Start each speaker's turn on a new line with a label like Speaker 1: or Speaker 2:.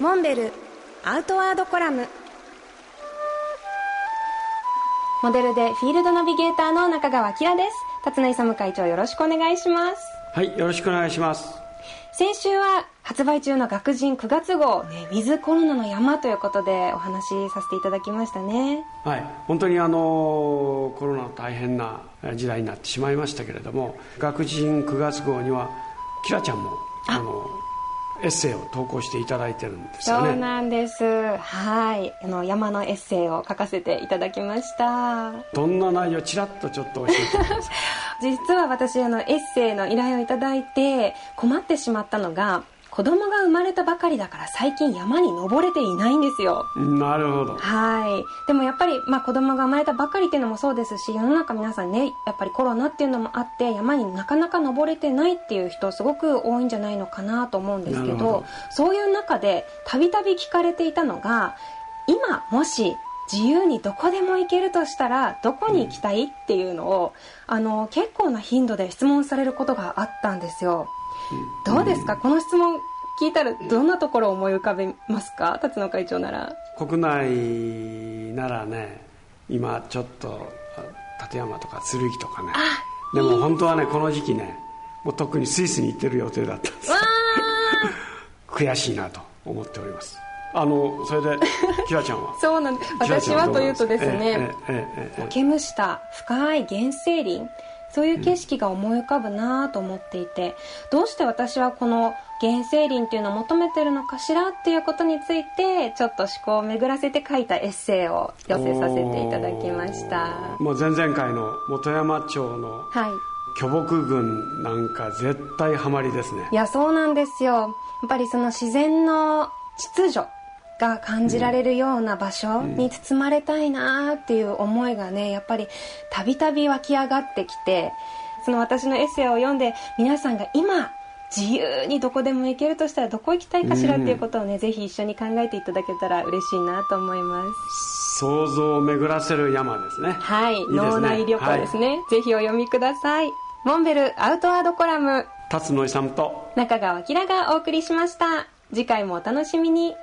Speaker 1: モンベルアウトワードコラム。モデルでフィールドナビゲーターの中川明です。辰野勇会長よろしくお願いします。
Speaker 2: はいよろしくお願いします。
Speaker 1: 先週は発売中の学人9月号、ね、ウィズコロナの山ということでお話しさせていただきましたね。
Speaker 2: はい本当にあのコロナ大変な時代になってしまいましたけれども学人9月号にはキラちゃんもあのエッセイを投稿していただいてるんですよね。
Speaker 1: そうなんです。はい。あの山のエッセイを書かせていただきました。
Speaker 2: どんな内容ちらっとちょっと教えてください。
Speaker 1: 実は私あのエッセイの依頼をいただいて困ってしまったのが子供が生まれたばかりだから最近山に登れていないんですよ。
Speaker 2: なるほど。
Speaker 1: はい。でもやっぱり、まあ、子供が生まれたばかりっていうのもそうですし世の中皆さんねやっぱりコロナっていうのもあって山になかなか登れてないっていう人すごく多いんじゃないのかなと思うんですけど
Speaker 2: ど。
Speaker 1: そういう中でたびたび聞かれていたのが今もし自由にどこでも行けるとしたらどこに行きたいっていうのを、あの結構な頻度で質問されることがあったんですよ。どうですか、この質問聞いたらどんなところを思い浮かべますか？辰野会長なら。
Speaker 2: 国内ならね今ちょっと立山とか剣とかね。でも本当はねこの時期ねもう特にスイスに行ってる予定だったんです
Speaker 1: わ
Speaker 2: 悔しいなと思っておりますあのそれでキラちゃんは？
Speaker 1: ー そうなんです。私はというとですね、苔むした深い原生林。そういう景色が思い浮かぶなと思っていて、どうして私はこの原生林っていうのを求めてるのかしらっていうことについてちょっと思考を巡らせて書いたエッセイを寄せさせていただきました。
Speaker 2: もう前々回の本山町の
Speaker 1: はい。
Speaker 2: 巨木群なんか絶対ハマりですね。
Speaker 1: いやそうなんですよ。やっぱりその自然の秩序が感じられるような場所に包まれたいなっていう思いがねやっぱりたびたび湧き上がってきてその私のエッセイを読んで皆さんが今自由にどこでも行けるとしたらどこ行きたいかしらっていうことをね、ぜひ一緒に考えていただけたら嬉しいなと思います。
Speaker 2: 想像を巡らせる山ですね。
Speaker 1: はい。
Speaker 2: ね。
Speaker 1: 脳内旅行ですね、ぜひお読みください。モンベルアウトワードコラム。
Speaker 2: 辰野勇と
Speaker 1: 中川明がお送りしました。次回もお楽しみに